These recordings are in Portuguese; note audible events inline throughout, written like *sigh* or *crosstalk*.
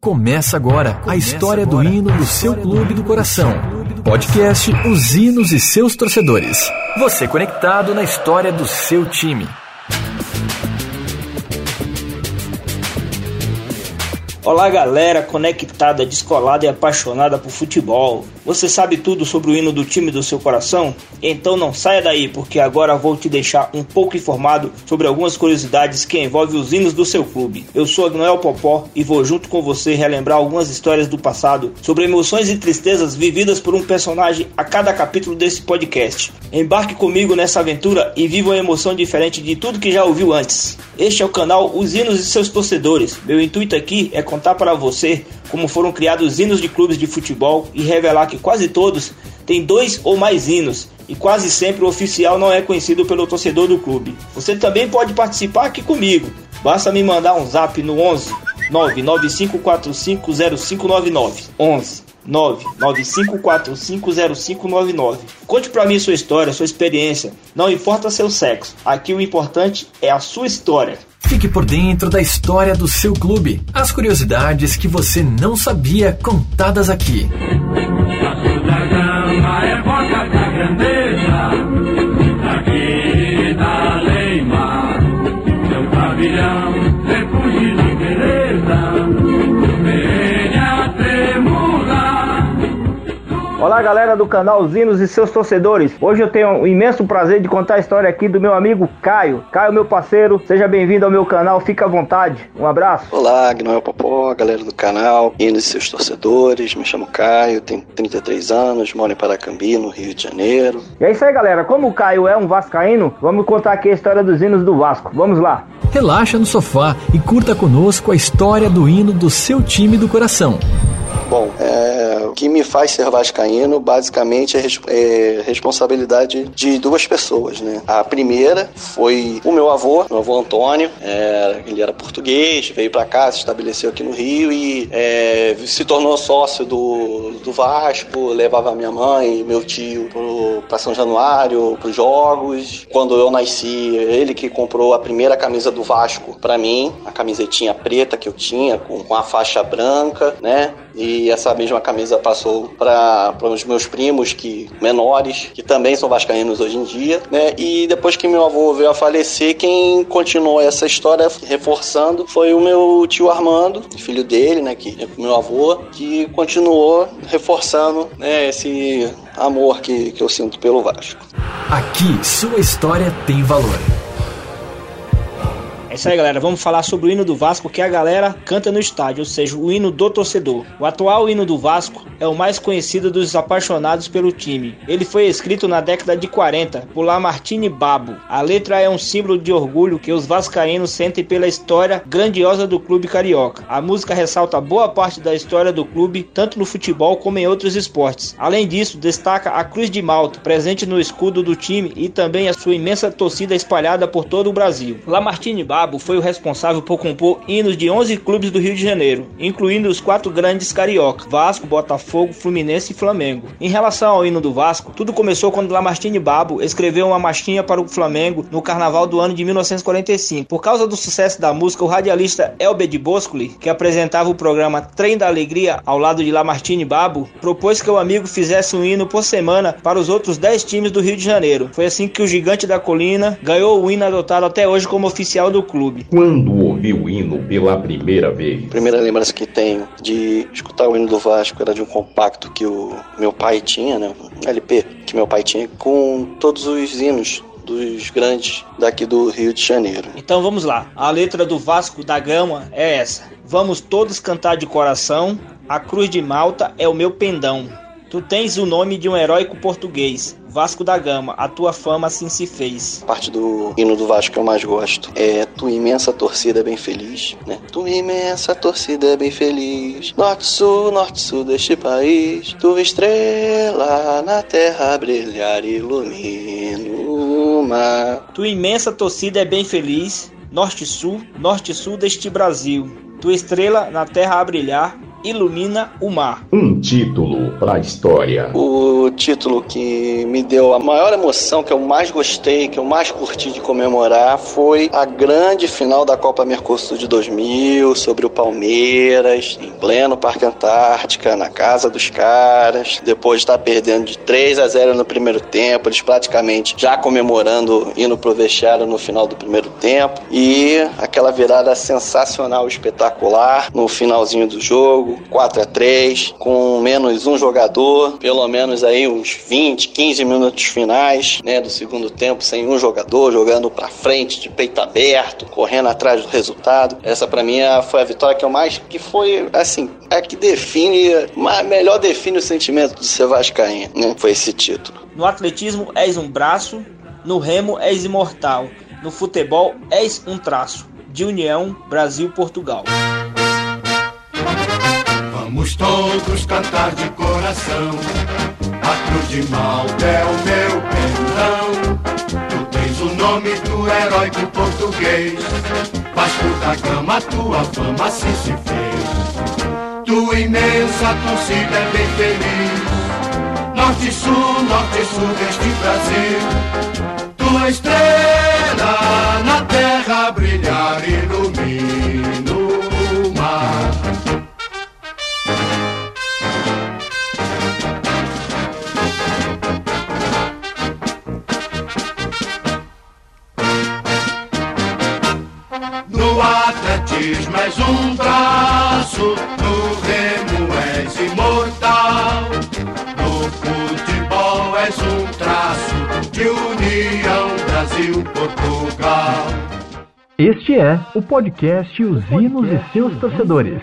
Começa agora a história do hino do seu clube do coração. Podcast Os Hinos e seus torcedores. Você conectado na história do seu time. Olá, galera conectada, descolada e apaixonada por futebol. Você sabe tudo sobre o hino do time do seu coração? Então não saia daí, porque agora vou te deixar um pouco informado sobre algumas curiosidades que envolvem os hinos do seu clube. Eu sou Agnoel Popó e vou junto com você relembrar algumas histórias do passado sobre emoções e tristezas vividas por um personagem a cada capítulo desse podcast. Embarque comigo nessa aventura e viva uma emoção diferente de tudo que já ouviu antes. Este é o canal Os Hinos e seus torcedores. Meu intuito aqui é contar para você como foram criados hinos de clubes de futebol e revelar que quase todos têm dois ou mais hinos e quase sempre o oficial não é conhecido pelo torcedor do clube. Você também pode participar aqui comigo. Basta me mandar um zap no 11 995450599 11 995450599. Conte para mim sua história, sua experiência. Não importa seu sexo. Aqui o importante é a sua história. Fique por dentro da história do seu clube. As curiosidades que você não sabia contadas aqui. *laughs* galera do canal Zinos e seus torcedores. Hoje eu tenho o imenso prazer de contar a história aqui do meu amigo Caio. Caio, meu parceiro, seja bem-vindo ao meu canal, fica à vontade. Um abraço. Olá, Gnoel Popó, galera do canal, Zinos e seus torcedores. Me chamo Caio, tenho 33 anos, moro em Paracambi, no Rio de Janeiro. E é isso aí, galera. Como o Caio é um vascaíno, vamos contar aqui a história dos hinos do Vasco. Vamos lá. Relaxa no sofá e curta conosco a história do hino do seu time do coração. Bom, é, o que me faz ser vascaíno basicamente é, é, responsabilidade de duas pessoas, né? A primeira foi o meu avô, meu avô Antônio. É, ele era português, veio para cá, se estabeleceu aqui no Rio e é, se tornou sócio do, do Vasco, levava minha mãe e meu tio para São Januário, para os jogos. Quando eu nasci, ele que comprou a primeira camisa do Vasco para mim, a camisetinha preta que eu tinha, com, com a faixa branca, né? E essa mesma camisa passou para os meus primos que menores, que também são vascaínos hoje em dia, né? E depois que meu avô veio a falecer, quem continuou essa história reforçando foi o meu tio Armando, filho dele, né, que é meu avô, que continuou reforçando, né, esse amor que, que eu sinto pelo Vasco. Aqui, sua história tem valor. É isso aí, galera. Vamos falar sobre o hino do Vasco que a galera canta no estádio, ou seja, o hino do torcedor. O atual hino do Vasco é o mais conhecido dos apaixonados pelo time. Ele foi escrito na década de 40 por Lamartine Babo. A letra é um símbolo de orgulho que os vascaínos sentem pela história grandiosa do clube carioca. A música ressalta boa parte da história do clube, tanto no futebol como em outros esportes. Além disso, destaca a Cruz de Malta, presente no escudo do time e também a sua imensa torcida espalhada por todo o Brasil. Lamartine Babo Cabo foi o responsável por compor hinos de 11 clubes do Rio de Janeiro, incluindo os quatro grandes carioca: Vasco, Botafogo, Fluminense e Flamengo. Em relação ao hino do Vasco, tudo começou quando Lamartine Babo escreveu uma marchinha para o Flamengo no carnaval do ano de 1945. Por causa do sucesso da música, o radialista Elber de Boscoli, que apresentava o programa Trem da Alegria ao lado de Lamartine Babo, propôs que o amigo fizesse um hino por semana para os outros 10 times do Rio de Janeiro. Foi assim que o Gigante da Colina ganhou o hino adotado até hoje como oficial do clube. Quando ouviu o hino pela primeira vez? Primeira lembrança que tenho de escutar o hino do Vasco era de um compacto que o meu pai tinha, né? Um LP que meu pai tinha com todos os hinos dos grandes daqui do Rio de Janeiro. Então vamos lá. A letra do Vasco da Gama é essa: Vamos todos cantar de coração. A cruz de Malta é o meu pendão. Tu tens o nome de um heróico português. Vasco da Gama, a tua fama assim se fez. A parte do hino do Vasco que eu mais gosto é Tua imensa torcida é bem feliz, né? Tua imensa torcida é bem feliz. Norte-sul, norte-sul deste país. Tua estrela na terra brilhar ilumina o mar. Tua imensa torcida é bem feliz. Norte-sul, norte-sul deste Brasil. Tua estrela na terra a brilhar ilumina o mar. Um título para a história. O título que me deu a maior emoção, que eu mais gostei, que eu mais curti de comemorar, foi a grande final da Copa Mercosul de 2000, sobre o Palmeiras, em pleno Parque Antártica, na casa dos caras. Depois de estar perdendo de 3 a 0 no primeiro tempo, eles praticamente já comemorando, indo pro vestiário no final do primeiro tempo. E aquela virada sensacional, espetacular, no finalzinho do jogo, 4 a 3 com menos um jogador, pelo menos aí uns 20, 15 minutos finais, né, do segundo tempo sem um jogador, jogando para frente de peito aberto, correndo atrás do resultado. Essa para mim é foi a vitória que eu mais que foi assim, é que define, melhor define o sentimento de ser vascaíno, né? Foi esse título. No atletismo és um braço, no remo és imortal, no futebol és um traço. De União, Brasil-Portugal. Vamos todos cantar de coração. A cruz de Malta é o meu perdão. Tu tens o nome do herói do português. Vasco da Gama, tua fama assim se fez. Tua imensa torcida é bem feliz. Norte e sul, norte e sul deste Brasil. Tua estrela na terra brilhar ilumina união Brasil-Portugal. Este é o podcast Os Hinos e seus torcedores.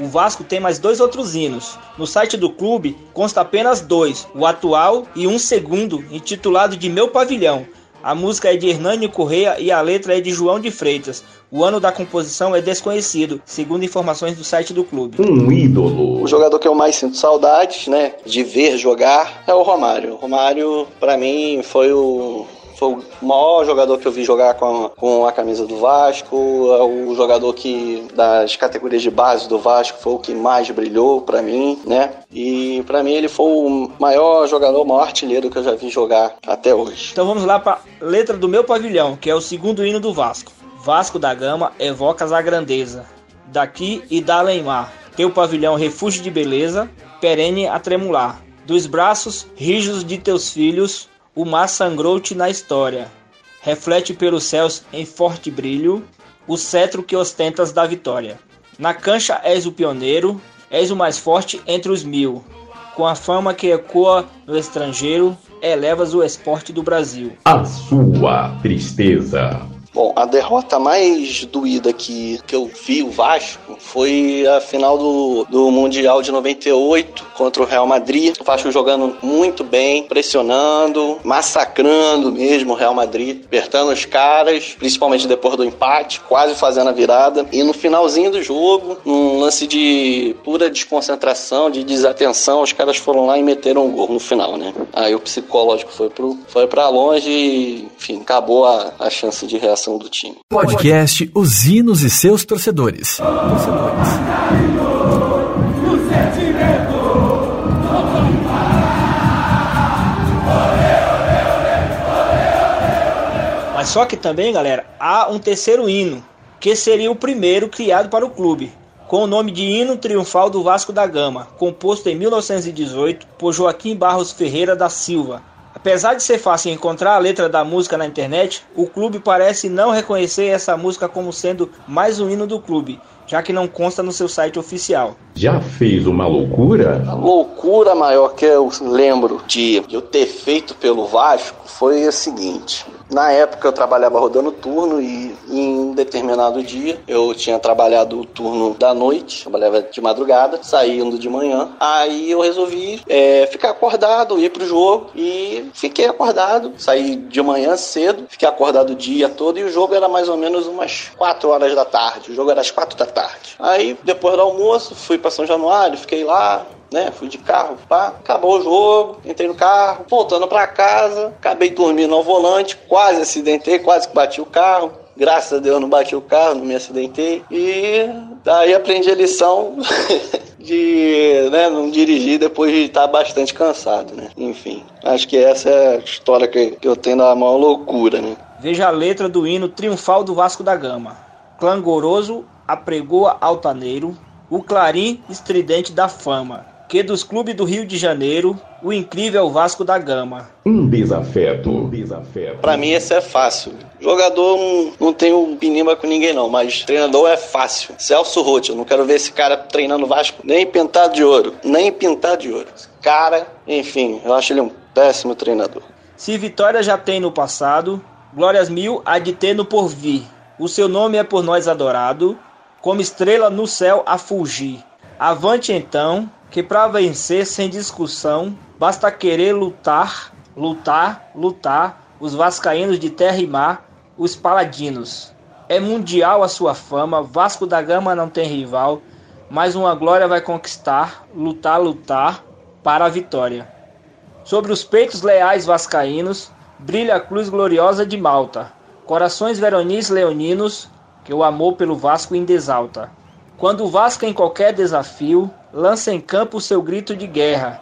O Vasco tem mais dois outros hinos. No site do clube consta apenas dois, o atual e um segundo, intitulado de Meu Pavilhão. A música é de Hernani Correia e a letra é de João de Freitas. O ano da composição é desconhecido, segundo informações do site do clube. Um ídolo. O jogador que eu mais sinto saudades, né, de ver jogar é o Romário. O Romário, para mim, foi o foi o maior jogador que eu vi jogar com a, com a camisa do Vasco, é o jogador que das categorias de base do Vasco foi o que mais brilhou para mim, né? E para mim ele foi o maior jogador, o maior artilheiro que eu já vi jogar até hoje. Então vamos lá para letra do meu pavilhão, que é o segundo hino do Vasco. Vasco da Gama evocas a grandeza, daqui e da além-mar. Teu pavilhão refúgio de beleza, perene a tremular. Dos braços rijos de teus filhos, o mar sangrou-te na história. Reflete pelos céus em forte brilho o cetro que ostentas da vitória. Na cancha és o pioneiro, és o mais forte entre os mil. Com a fama que ecoa no estrangeiro, elevas o esporte do Brasil. A sua tristeza. Bom, a derrota mais doída que, que eu vi o Vasco foi a final do, do Mundial de 98 contra o Real Madrid. O Vasco jogando muito bem, pressionando, massacrando mesmo o Real Madrid, apertando os caras, principalmente depois do empate, quase fazendo a virada. E no finalzinho do jogo, num lance de pura desconcentração, de desatenção, os caras foram lá e meteram um gol no final, né? Aí o psicológico foi, pro, foi pra longe e, enfim, acabou a, a chance de reação do time. Podcast Os Hinos e seus torcedores. Mas só que também, galera, há um terceiro hino, que seria o primeiro criado para o clube, com o nome de Hino Triunfal do Vasco da Gama, composto em 1918 por Joaquim Barros Ferreira da Silva. Apesar de ser fácil encontrar a letra da música na internet, o clube parece não reconhecer essa música como sendo mais um hino do clube, já que não consta no seu site oficial. Já fez uma loucura? A loucura maior que eu lembro de eu ter feito pelo Vasco foi a seguinte. Na época eu trabalhava rodando turno e em um determinado dia eu tinha trabalhado o turno da noite, trabalhava de madrugada, saindo de manhã. Aí eu resolvi é, ficar acordado, ir pro jogo e fiquei acordado. Saí de manhã cedo, fiquei acordado o dia todo e o jogo era mais ou menos umas 4 horas da tarde. O jogo era às 4 da tarde. Aí depois do almoço fui para São Januário, fiquei lá, né? Fui de carro, pá, acabou o jogo, entrei no carro, voltando para casa, acabei dormindo ao volante, quase acidentei, quase que bati o carro. Graças a Deus não bati o carro, não me acidentei. E daí aprendi a lição *laughs* de né, não dirigir depois de estar bastante cansado, né? Enfim, acho que essa é a história que, que eu tenho da maior loucura, né? Veja a letra do hino triunfal do Vasco da Gama. Clangoroso, apregoa altaneiro, o clarim estridente da fama, que dos clubes do Rio de Janeiro, o incrível Vasco da Gama. Um desafeto. Um desafeto. Pra mim esse é fácil. Jogador não, não tenho pinimba com ninguém não, mas treinador é fácil. Celso Roth, eu não quero ver esse cara treinando Vasco nem pintado de ouro, nem pintado de ouro. Esse cara, enfim, eu acho ele um péssimo treinador. Se vitória já tem no passado, glórias mil há de ter no porvir. O seu nome é por nós adorado, como estrela no céu a fulgir. Avante então, que para vencer sem discussão, basta querer lutar, lutar, lutar, os vascaínos de terra e mar, os paladinos. É mundial a sua fama, Vasco da Gama não tem rival, mas uma glória vai conquistar, lutar, lutar para a vitória. Sobre os peitos leais vascaínos, brilha a cruz gloriosa de Malta. Corações veronis leoninos, que o amor pelo Vasco indesalta. Quando o Vasco em qualquer desafio lança em campo o seu grito de guerra,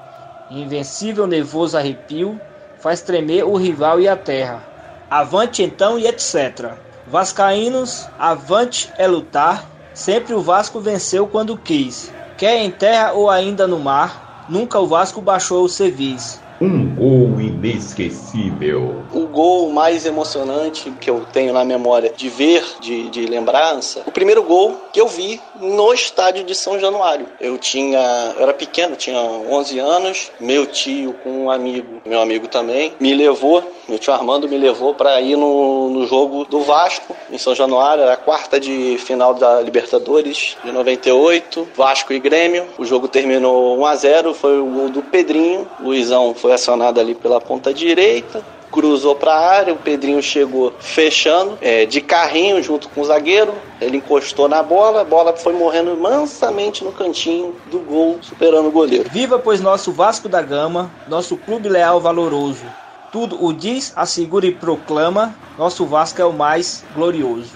invencível nevoso arrepio faz tremer o rival e a terra. Avante então e etc. Vascaínos, avante é lutar, sempre o Vasco venceu quando quis. Quer em terra ou ainda no mar, nunca o Vasco baixou o servis. Um gol inesquecível. O gol mais emocionante que eu tenho na memória de ver, de, de lembrança, o primeiro gol que eu vi no estádio de São Januário. Eu tinha, eu era pequeno, tinha 11 anos, meu tio com um amigo, meu amigo também, me levou, meu tio Armando me levou para ir no, no jogo do Vasco em São Januário, era a quarta de final da Libertadores de 98, Vasco e Grêmio. O jogo terminou 1 a 0, foi o gol do Pedrinho, Luizão foi acionado ali pela ponta direita, cruzou para a área, o Pedrinho chegou fechando, é, de carrinho junto com o zagueiro, ele encostou na bola, a bola foi morrendo mansamente no cantinho do gol, superando o goleiro. Viva, pois, nosso Vasco da Gama, nosso clube leal valoroso. Tudo o diz, assegura e proclama, nosso Vasco é o mais glorioso.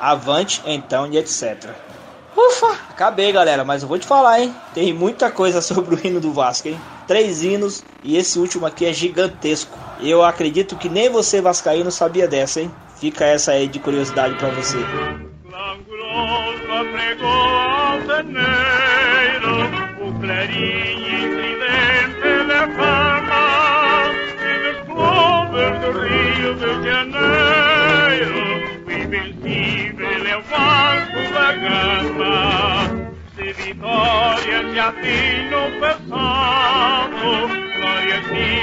Avante, então, e etc. Ufa, acabei, galera, mas eu vou te falar, hein? Tem muita coisa sobre o hino do Vasco, hein? Três hinos e esse último aqui é gigantesco. Eu acredito que nem você, Vascaíno, sabia dessa, hein? Fica essa aí de curiosidade para você. invencível Gama. Se vitórias já tem no passado, glórias que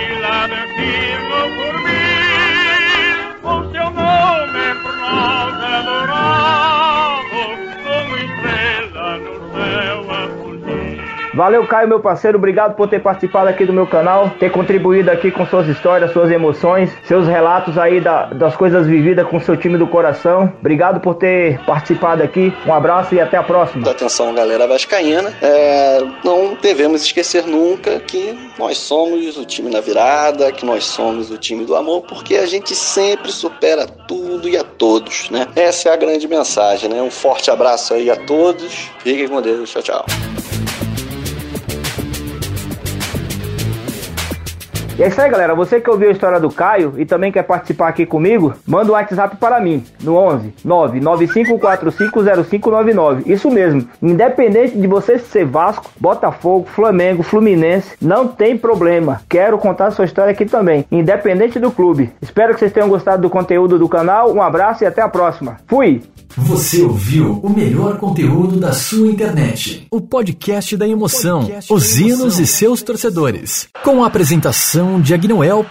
Valeu, Caio, meu parceiro. Obrigado por ter participado aqui do meu canal, ter contribuído aqui com suas histórias, suas emoções, seus relatos aí da, das coisas vividas com seu time do coração. Obrigado por ter participado aqui. Um abraço e até a próxima. Atenção, galera vascaína. É, não devemos esquecer nunca que nós somos o time na virada, que nós somos o time do amor, porque a gente sempre supera tudo e a todos, né? Essa é a grande mensagem, né? Um forte abraço aí a todos. Fiquem com Deus. Tchau, tchau. E é isso aí, galera. Você que ouviu a história do Caio e também quer participar aqui comigo, manda um WhatsApp para mim no 11 995450599. Isso mesmo. Independente de você ser Vasco, Botafogo, Flamengo, Fluminense, não tem problema. Quero contar sua história aqui também, independente do clube. Espero que vocês tenham gostado do conteúdo do canal. Um abraço e até a próxima. Fui. Você ouviu o melhor conteúdo da sua internet. O podcast da emoção, os hinos e seus torcedores. Com a apresentação de Agnoel.